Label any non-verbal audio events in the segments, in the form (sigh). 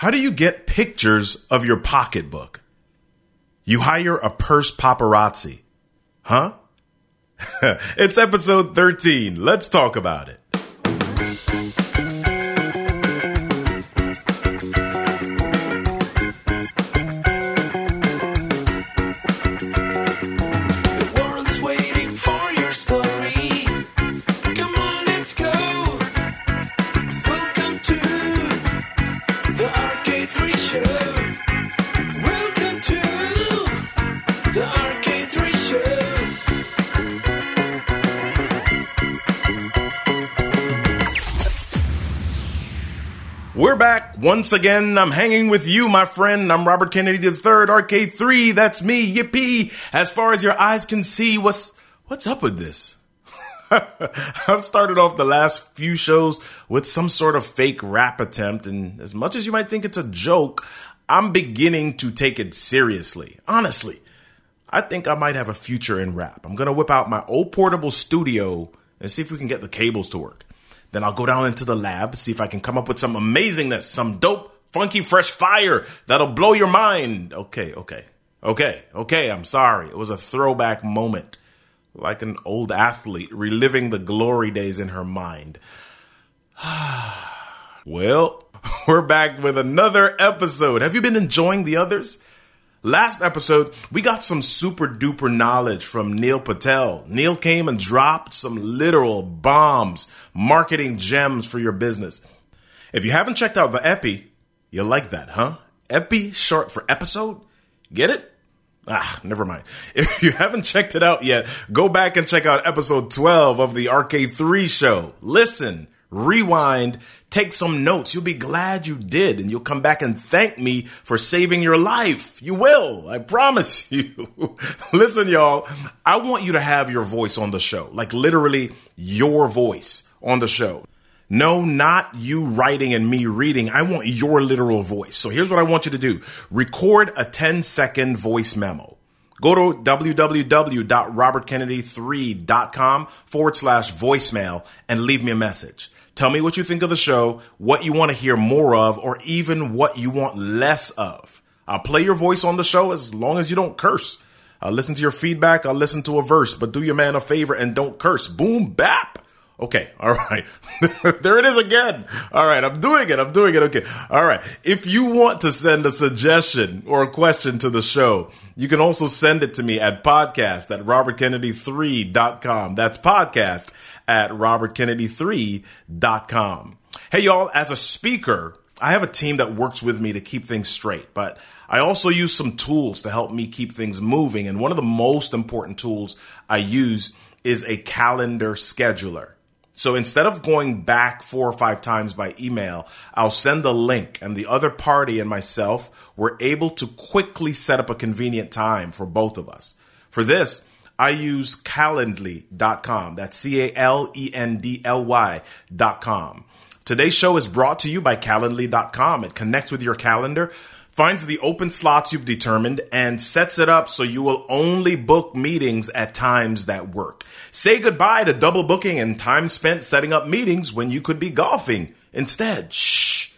How do you get pictures of your pocketbook? You hire a purse paparazzi. Huh? (laughs) it's episode 13. Let's talk about it. We're back once again. I'm hanging with you, my friend. I'm Robert Kennedy III, RK3. That's me. Yippee. As far as your eyes can see, what's what's up with this? (laughs) I've started off the last few shows with some sort of fake rap attempt, and as much as you might think it's a joke, I'm beginning to take it seriously. Honestly, I think I might have a future in rap. I'm gonna whip out my old portable studio and see if we can get the cables to work. Then I'll go down into the lab, see if I can come up with some amazingness, some dope, funky, fresh fire that'll blow your mind. Okay, okay, okay, okay, I'm sorry. It was a throwback moment. Like an old athlete reliving the glory days in her mind. (sighs) well, (laughs) we're back with another episode. Have you been enjoying the others? Last episode, we got some super duper knowledge from Neil Patel. Neil came and dropped some literal bombs, marketing gems for your business. If you haven't checked out the Epi, you like that, huh? Epi, short for episode? Get it? Ah, never mind. (laughs) If you haven't checked it out yet, go back and check out episode 12 of the RK3 show. Listen, rewind, take some notes. You'll be glad you did, and you'll come back and thank me for saving your life. You will, I promise (laughs) you. Listen, y'all, I want you to have your voice on the show, like literally your voice on the show. No, not you writing and me reading. I want your literal voice. So here's what I want you to do record a 10 second voice memo. Go to www.robertkennedy3.com forward slash voicemail and leave me a message. Tell me what you think of the show, what you want to hear more of, or even what you want less of. I'll play your voice on the show as long as you don't curse. I'll listen to your feedback. I'll listen to a verse, but do your man a favor and don't curse. Boom, bap. Okay, (laughs) all right. there it is again. All right, I'm doing it. I'm doing it. Okay. All right. If you want to send a suggestion or a question to the show, you can also send it to me at podcast at robertkennedy3.com. That's podcast at robertkennedy3.com. Hey, y'all, as a speaker, I have a team that works with me to keep things straight, but I also use some tools to help me keep things moving. And one of the most important tools I use is a calendar scheduler. So instead of going back four or five times by email, I'll send the link and the other party and myself were able to quickly set up a convenient time for both of us. For this, I use calendly.com. That's C A L E N D L Y.com. Today's show is brought to you by calendly.com. It connects with your calendar, finds the open slots you've determined, and sets it up so you will only book meetings at times that work. Say goodbye to double booking and time spent setting up meetings when you could be golfing instead. Shh.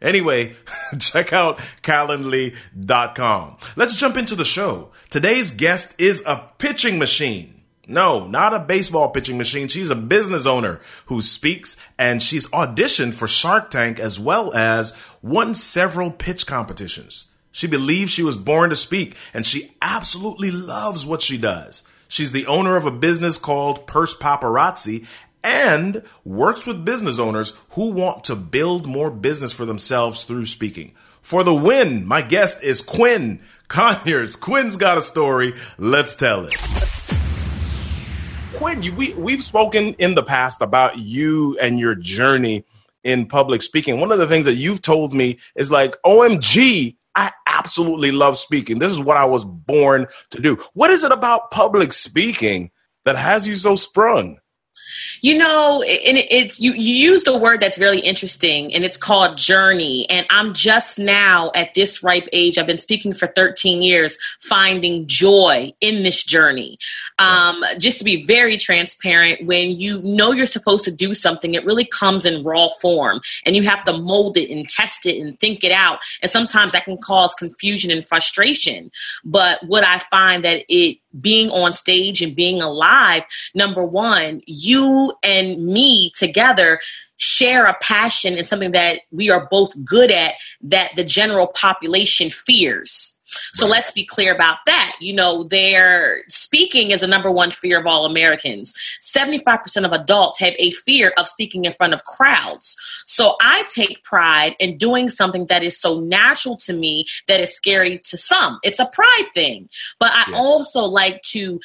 Anyway, (laughs) check out calendly.com. Let's jump into the show. Today's guest is a pitching machine. No, not a baseball pitching machine. She's a business owner who speaks and she's auditioned for Shark Tank as well as won several pitch competitions. She believes she was born to speak and she absolutely loves what she does. She's the owner of a business called Purse Paparazzi and works with business owners who want to build more business for themselves through speaking. For the win, my guest is Quinn Conyers. Quinn's got a story. Let's tell it. Quinn, you, we, we've spoken in the past about you and your journey in public speaking. One of the things that you've told me is like, OMG, I absolutely love speaking. This is what I was born to do. What is it about public speaking that has you so sprung? You know, and it's you. You used a word that's really interesting, and it's called journey. And I'm just now at this ripe age. I've been speaking for 13 years, finding joy in this journey. Um, just to be very transparent, when you know you're supposed to do something, it really comes in raw form, and you have to mold it and test it and think it out. And sometimes that can cause confusion and frustration. But what I find that it being on stage and being alive, number one, you and me together share a passion and something that we are both good at that the general population fears. So right. let's be clear about that. You know, their speaking is a number one fear of all Americans. 75% of adults have a fear of speaking in front of crowds. So I take pride in doing something that is so natural to me that is scary to some. It's a pride thing. But I yeah. also like to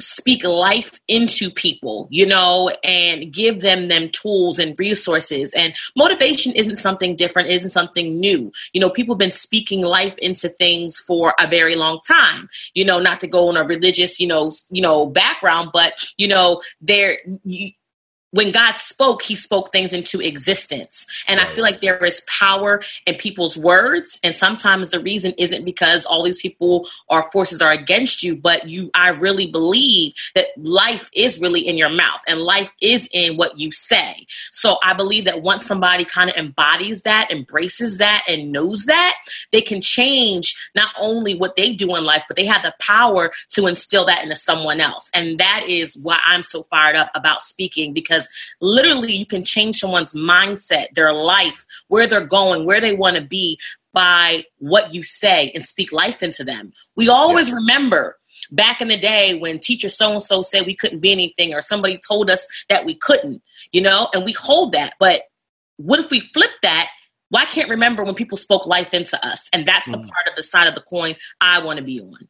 speak life into people you know and give them them tools and resources. And motivation isn't something different isn't something new. You know people have been speaking life into things for a very long time. You know not to go on a religious you know you know background but you know there when God spoke, he spoke things into existence. And. I feel like there is power in people's words. And sometimes the reason isn't because all these people or forces are against you, but you, I really believe that life is really in your mouth and life is in what you say. So I believe that once somebody kind of embodies that, embraces that, and knows that, they can change not only what they do in life, but they have the power to instill that into someone else. And that is why I'm so fired up about speaking because because literally you can change someone's mindset, their life, where they're going, where they want to be by what you say and speak life into them. We always yeah. remember back in the day when teacher so and so said we couldn't be anything or somebody told us that we couldn't, you know, and we hold that. But what if we flip that? Why well, can't remember when people spoke life into us? And that's the mm. part of the side of the coin I want to be on.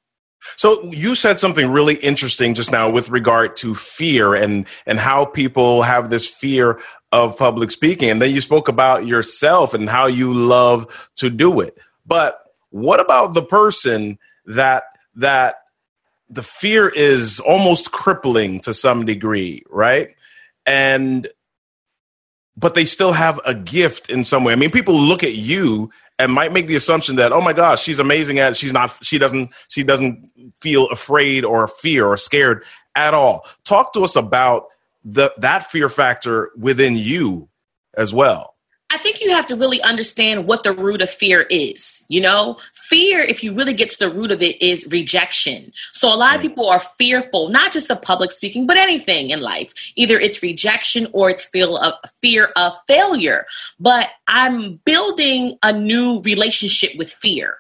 So you said something really interesting just now with regard to fear and and how people have this fear of public speaking and then you spoke about yourself and how you love to do it. But what about the person that that the fear is almost crippling to some degree, right? And but they still have a gift in some way. I mean, people look at you and might make the assumption that oh my gosh she's amazing at she's not she doesn't she doesn't feel afraid or fear or scared at all. Talk to us about the that fear factor within you as well I think you have to really understand what the root of fear is. You know, fear, if you really get to the root of it, is rejection. So a lot of people are fearful, not just of public speaking, but anything in life. Either it's rejection or it's feel of fear of failure. But I'm building a new relationship with fear.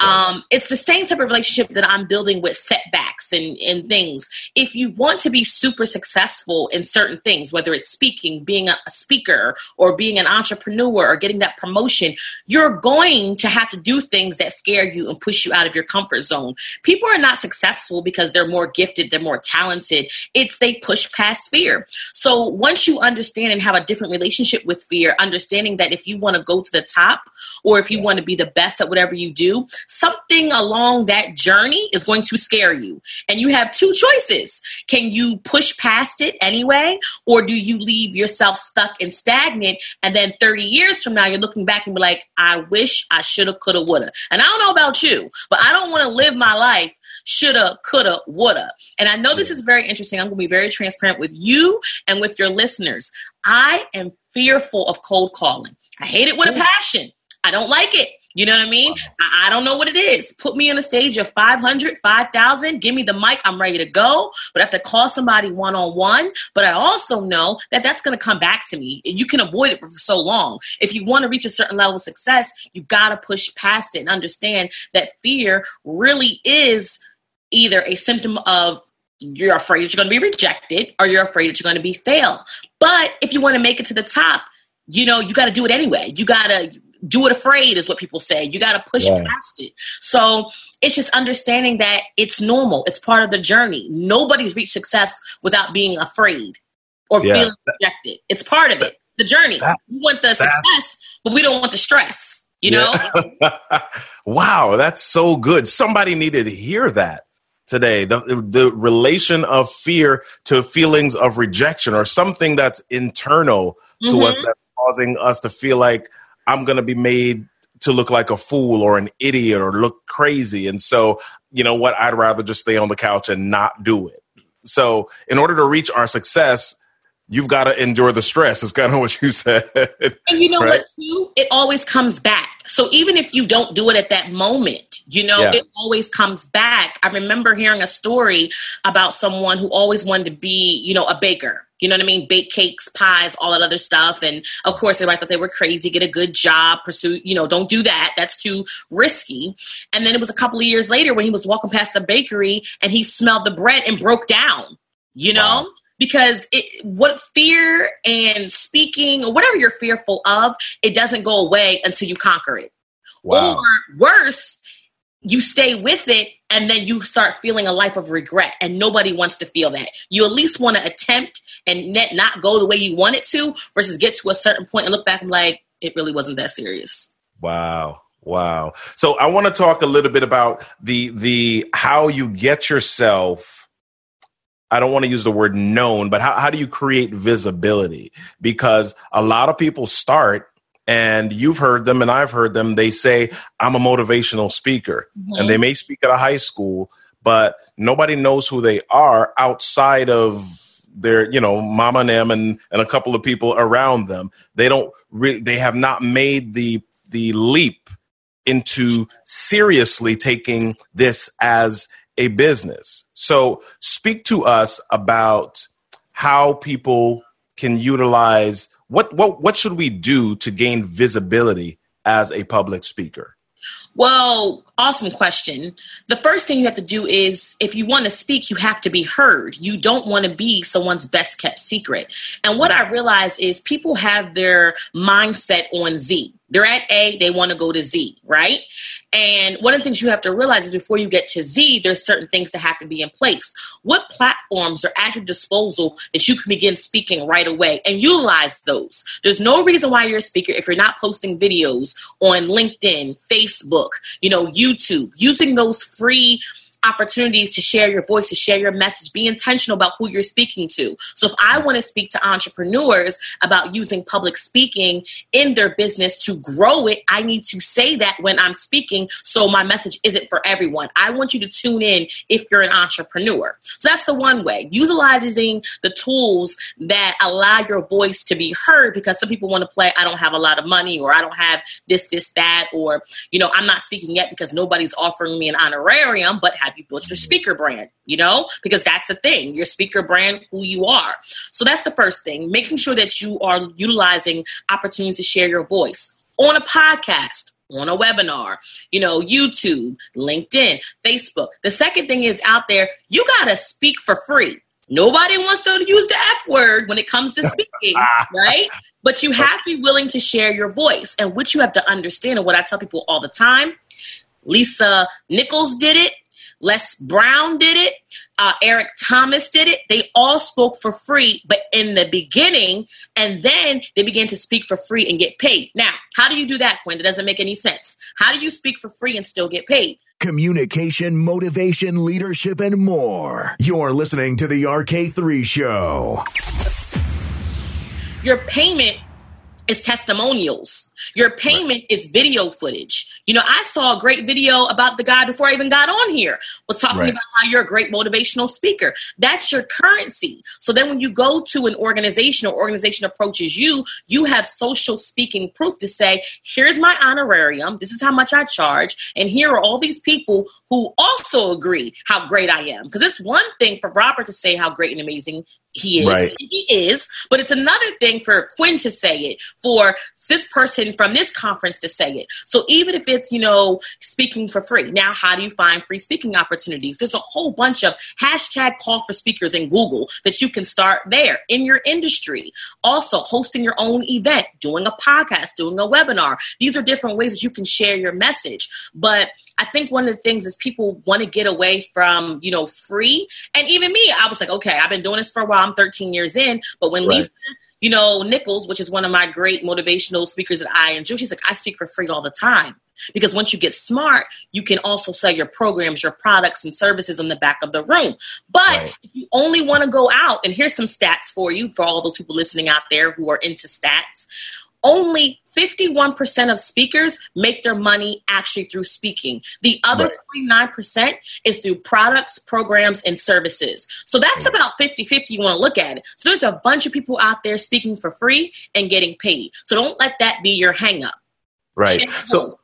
Um, it's the same type of relationship that I'm building with setbacks and, and things. If you want to be super successful in certain things, whether it's speaking, being a speaker, or being an entrepreneur entrepreneur or getting that promotion, you're going to have to do things that scare you and push you out of your comfort zone. People are not successful because they're more gifted, they're more talented. It's they push past fear. So once you understand and have a different relationship with fear, understanding that if you want to go to the top or if you want to be the best at whatever you do, something along that journey is going to scare you. And you have two choices. Can you push past it anyway, or do you leave yourself stuck and stagnant and then 30 30 years from now, you're looking back and be like, I wish I shoulda, coulda, woulda. And I don't know about you, but I don't want to live my life shoulda, coulda, woulda. And I know this is very interesting. I'm going to be very transparent with you and with your listeners. I am fearful of cold calling. I hate it with a passion. I don't like it. You know what I mean? I, I, don't know what it is. Put me on a stage of 500, 5,000, give me the mic, I'm ready to go. But I have to call somebody one on one. But I also know that that's going to come back to me. You can avoid it for so long. If you want to reach a certain level of success, you got to push past it and understand that fear really is either a symptom of you're afraid you're going to be rejected or you're afraid that you're going to be failed. But if you want to make it to the top, you know, you got to do it anyway. You got to do it afraid is what people say. You got to push yeah. past it. So it's just understanding that it's normal. It's part of the journey. Nobody's reached success without being afraid or yeah. feeling rejected. It's part of it. The journey. That, we want the success, but we don't want the stress. You know? (laughs) wow, that's so good. Somebody needed to hear that today the the relation of fear to feelings of rejection or something that's internal to Mhm. us that's causing us to feel like I'm going to be made to look like a fool or an idiot or look crazy and so you know what I'd rather just stay on the couch and not do it so in order to reach our success you've got to endure the stress is kind of what you (laughs) said And you know Right. what, too? It always comes back. So even if you don't do it at that moment, you know, Yeah. it always comes back. I remember hearing a story about someone who always wanted to be, you know, a baker. You know what I mean? Bake cakes, pies, all that other stuff. And of course, everybody thought they were crazy. Get a good job, pursue, you know, don't do that. That's too risky. And then it was a couple of years later when he was walking past a bakery and he smelled the bread and broke down, you know? Wow. because it what fear and speaking or whatever you're fearful of it doesn't go away until you conquer it wow or worse you stay with it and then you start feeling a life of regret and nobody wants to feel that you at least want to attempt and net not go the way you want it to versus get to a certain point and look back and like it really wasn't that serious Wow. Wow. So I want to talk a little bit about the the how you get yourself I don't want to use the word known, but how, how do you create visibility? Because a lot of people start and you've heard them and I've heard them. They say, I'm a motivational speaker. Mm-hmm. And they may speak at a high school, but nobody knows who they are outside of their, you know, mama and them and, and a couple of people around them. They don't really, they have not made the, the leap into seriously taking this as a business. So speak to us about how people can utilize what what what should we do to gain visibility as a public speaker? Well, awesome question. The first thing you have to do is if you want to speak, you have to be heard. You don't want to be someone's best kept secret. And what I realize is people have their mindset on Z. They're at A, they want to go to Z, right? And one of the things you have to realize is before you get to Z, there's certain things that have to be in place. What platforms are at your disposal that you can begin speaking right away and utilize those? There's no reason why you're a speaker if you're not posting videos on LinkedIn, Facebook, you know, YouTube, using those free opportunities to share your voice, to share your message. Be intentional about who you're speaking to. So if I want to speak to entrepreneurs about using public speaking in their business to grow it, I need to say that when I'm speaking so my message isn't for everyone. I want you to tune in if you're an entrepreneur. So that's the one way. Utilizing the tools that allow your voice to be heard because some people want to play I don't have a lot of money or I don't have this this that or you know I'm not speaking yet because nobody's offering me an honorarium but have you built your speaker brand you know because that's a thing your speaker brand who you are so that's the first thing making sure that you are utilizing opportunities to share your voice on a podcast on a webinar, you know, YouTube, LinkedIn, Facebook. The second thing is out there, you got to speak for free. Nobody wants to use the F word when it comes to speaking, (laughs) right? But you have to be willing to share your voice. And what you have to understand, and what I tell people all the time Lisa Nichols did it, Les Brown did it, uh, Eric Thomas did it. They all spoke for free, but in the beginning, and then they began to speak for free and get paid. Now, how do you do that, Quinn? It doesn't make any sense. How do you speak for free and still get paid? Communication, motivation, leadership, and more. You're listening to the RK3 Show. Your payment is testimonials. Your payment is video footage. You know, I saw a great video about the guy before I even got on here, was talking Right. about how you're a great motivational speaker. That's your currency. So then when you go to an organization or organization approaches you, you have social speaking proof to say, here's my honorarium, this is how much I charge, and here are all these people who also agree how great I am. Because it's one thing for Robert to say how great and amazing he is. Right. He is, but it's another thing for Quinn to say it, for this person from this conference to say it. So even if it's, you know, speaking for free, now how do you find free speaking opportunities? There's a whole bunch of hashtag call for speakers in Google that you can start there in your industry. Also, hosting your own event, doing a podcast, doing a webinar. These are different ways that you can share your message. But I think one of the things is people want to get away from, you know, free. And even me, I was like, okay, I've been doing this for a while. I'm 13 years in. But when Right. Lisa you know, Nichols, which is one of my great motivational speakers that I enjoy, she's like, I speak for free all the time. Because once you get smart, you can also sell your programs, your products, and services in the back of the room. But Right. if you only want to go out, and here's some stats for you for all those people listening out there who are into stats. Only 51% of speakers make their money actually through speaking. The other Right. 49% is through products, programs, and services. So that's mm. about 50 50 you want to look at it. So there's a bunch of people out there speaking for free and getting paid. So don't let that be your hang up. Right. Check So,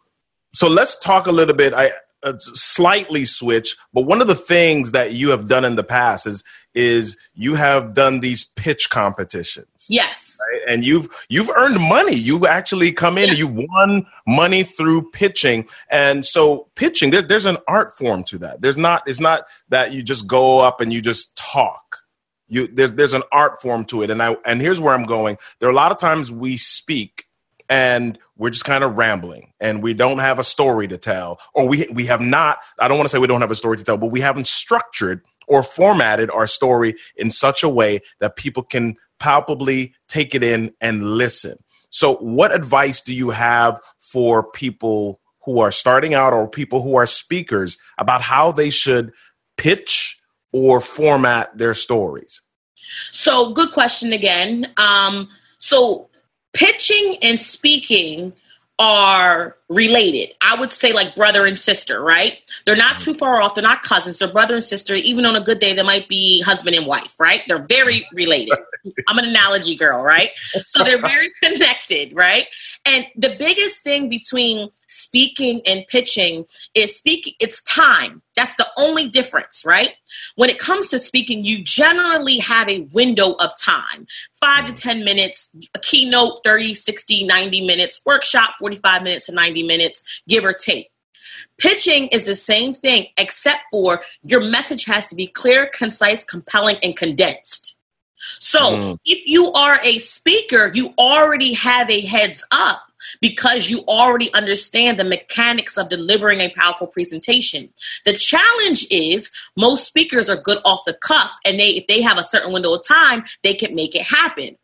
so let's talk a little bit. I uh, slightly switch, but one of the things that you have done in the past is is you have done these pitch competitions. Yes. right? And you've you've earned money. You actually come in Yes. you won money through pitching. And so pitching, there, there's an art form to that. There's not. It's not that you just go up and you just talk. You there's there's an art form to it. And I and here's where I'm going. There are a lot of times we speak and we're just kind of rambling and we don't have a story to tell or we we have not I don't want to say we don't have a story to tell but we haven't structured or formatted our story in such a way that people can palpably take it in and listen. So what advice do you have for people who are starting out or people who are speakers about how they should pitch or format their stories? So, good question again. Um, so, pitching and speaking are related. I would say like brother and sister, right? They're not too far off. They're not cousins. They're brother and sister. Even on a good day, they might be husband and wife, right? They're very (laughs) related. I'm an analogy girl, right? So they're very (laughs) connected, right? And the biggest thing between speaking and pitching is speaking, it's time. That's the only difference, right? When it comes to speaking, you generally have a window of time five to mm. 10 minutes, a keynote 30, 60, 90 minutes, workshop 45 minutes to 90 minutes, give or take. Pitching is the same thing, except for your message has to be clear, concise, compelling, and condensed. So Mm. if you are a speaker, you already have a heads up because you already understand the mechanics of delivering a powerful presentation. The challenge is most speakers are good off the cuff and they if they have a certain window of time, they can make it happen.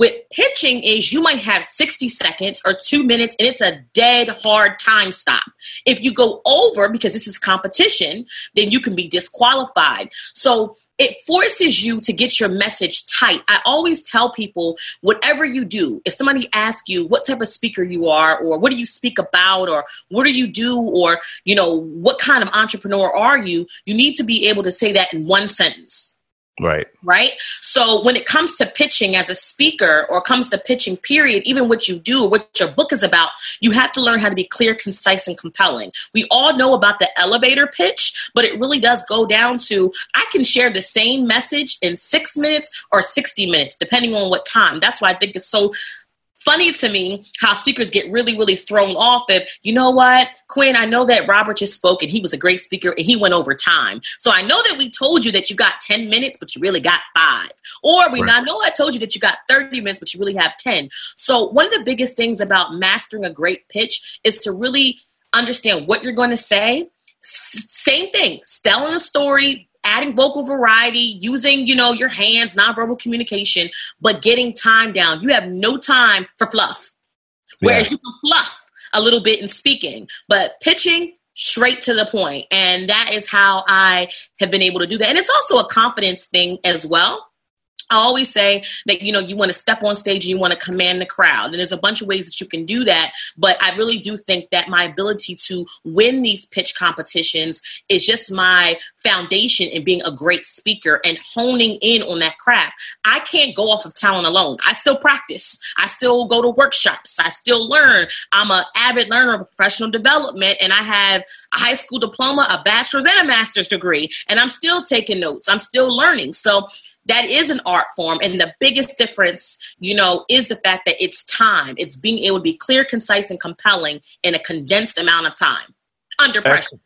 With pitching is you might have 60 seconds or 2 minutes and it's a dead hard time stop. If you go over because this is competition, then you can be disqualified. So it forces you to get your message tight. I always tell people whatever you do, if somebody asks you what type of speaker you are or what do you speak about or what do you do or you know what kind of entrepreneur are you, you need to be able to say that in one sentence Right. right? So when it comes to pitching as a speaker or comes to pitching period, even what you do, what your book is about, you have to learn how to be clear, concise, and compelling. We all know about the elevator pitch, but it really does go down to I can share the same message in six minutes or 60 minutes, depending on what time. That's why I think it's so funny to me how speakers get really, really thrown off if, you know what, Quinn, I know that Robert just spoke and he was a great speaker and he went over time. So I know that we told you that you got 10 minutes, but you really got five. Or we Right. I know I told you that you got 30 minutes, but you really have 10. So one of the biggest things about mastering a great pitch is to really understand what you're going to say. S- same thing, telling a story, adding vocal variety, using, you know, your hands, nonverbal communication, but getting time down. You have no time for fluff. Whereas Yeah. you can fluff a little bit in speaking, but pitching straight to the point. And that is how I have been able to do that. And it's also a confidence thing as well. I always say that you know you want to step on stage and you want to command the crowd, and there's a bunch of ways that you can do that. But I really do think that my ability to win these pitch competitions is just my foundation in being a great speaker and honing in on that craft. I can't go off of talent alone. I still practice. I still go to workshops. I still learn. I'm an avid learner of professional development, and I have a high school diploma, a bachelor's, and a master's degree, and I'm still taking notes. I'm still learning. So that is an art form and the biggest difference you know is the fact that it's time it's being able to be clear concise and compelling in a condensed amount of time under pressure Excellent.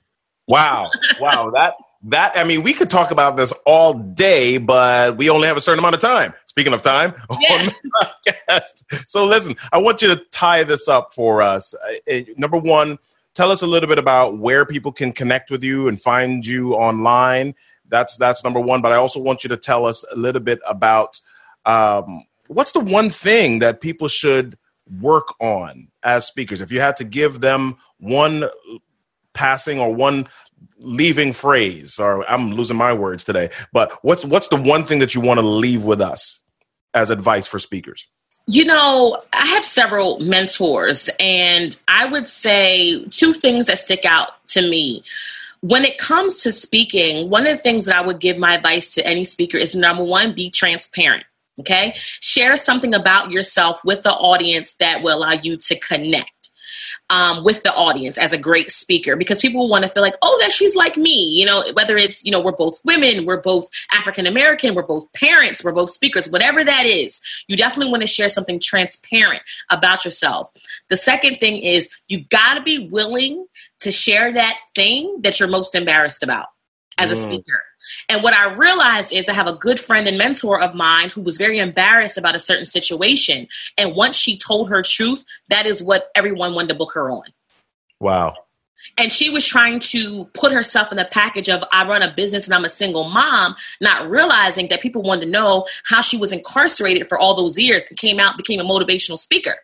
Wow. Wow. (laughs) that that I mean, we could talk about this all day, but we only have a certain amount of time. Speaking of time, (laughs) Yeah. on the podcast. So listen, I want you to tie this up for us. Uh, uh, number one, tell us a little bit about where people can connect with you and find you online. That's that's number one. But I also want you to tell us a little bit about um, what's the one thing that people should work on as speakers? If you had to give them one passing or one leaving phrase, or I'm losing my words today, but what's what's the one thing that you want to leave with us as advice for speakers? You know, I have several mentors, and I would say two things that stick out to me. When it comes to speaking, one of the things that I would give my advice to any speaker is number one, be transparent. Okay. Share something about yourself with the audience that will allow you to connect um, with the audience as a great speaker because people want to feel like, oh, that she's like me. You know, whether it's, you know, we're both women, we're both African American, we're both parents, we're both speakers, whatever that is, you definitely want to share something transparent about yourself. The second thing is you got to be willing to share that thing that you're most embarrassed about as a mm. speaker. And what I realized is I have a good friend and mentor of mine who was very embarrassed about a certain situation. And once she told her truth, that is what everyone wanted to book her on. Wow. And she was trying to put herself in the package of I run a business and I'm a single mom, not realizing that people wanted to know how she was incarcerated for all those years and came out, became a motivational speaker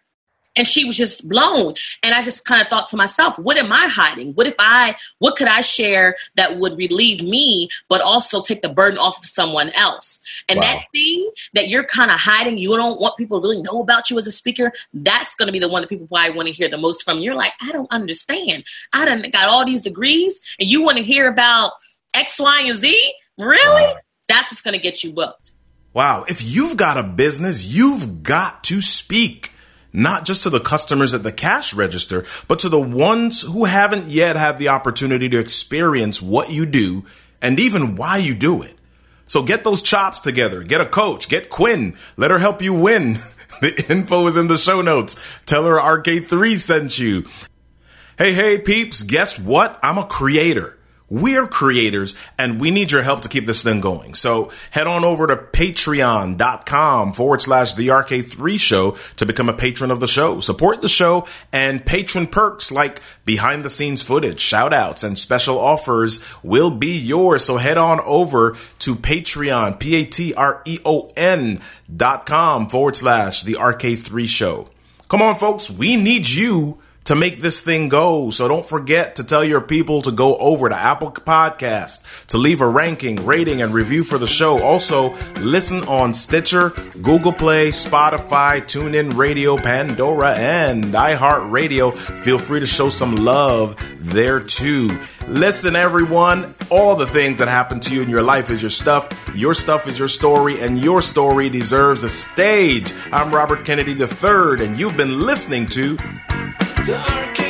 and she was just blown. And i just kind of thought to myself what am i hiding? What if i what could i share that would relieve me but also take the burden off of someone else? And wow. that thing that you're kind of hiding you don't want people to really know about you as a speaker that's going to be the one that people probably want to hear the most from. You're like i don't understand. I done got all these degrees and you want to hear about x y and z? Really? Wow. that's what's going to get you booked. Wow. If you've got a business you've got to speak not just to the customers at the cash register, but to the ones who haven't yet had the opportunity to experience what you do and even why you do it. So get those chops together. Get a coach. Get Quinn. Let her help you win. (laughs) The info is in the show notes. Tell her RK3 sent you. Hey, hey, peeps, guess what? I'm a creator. We're creators and we need your help to keep this thing going. So head on over to patreon.com forward slash the RK3 show to become a patron of the show. Support the show and patron perks like behind the scenes footage, shout outs, and special offers will be yours. So head on over to Patreon, P A T R E O N dot com forward slash the RK3 show. Come on, folks. We need you to make this thing go. So don't forget to tell your people to go over to Apple Podcast to leave a ranking, rating, and review for the show. Also, listen on Stitcher, Google Play, Spotify, TuneIn Radio, Pandora, and iHeartRadio. Feel free to show some love there too. Listen, everyone, all the things that happen to you in your life is your stuff. Your stuff is your story, and your story deserves a stage. I'm Robert Kennedy III, and you've been listening to the arcade.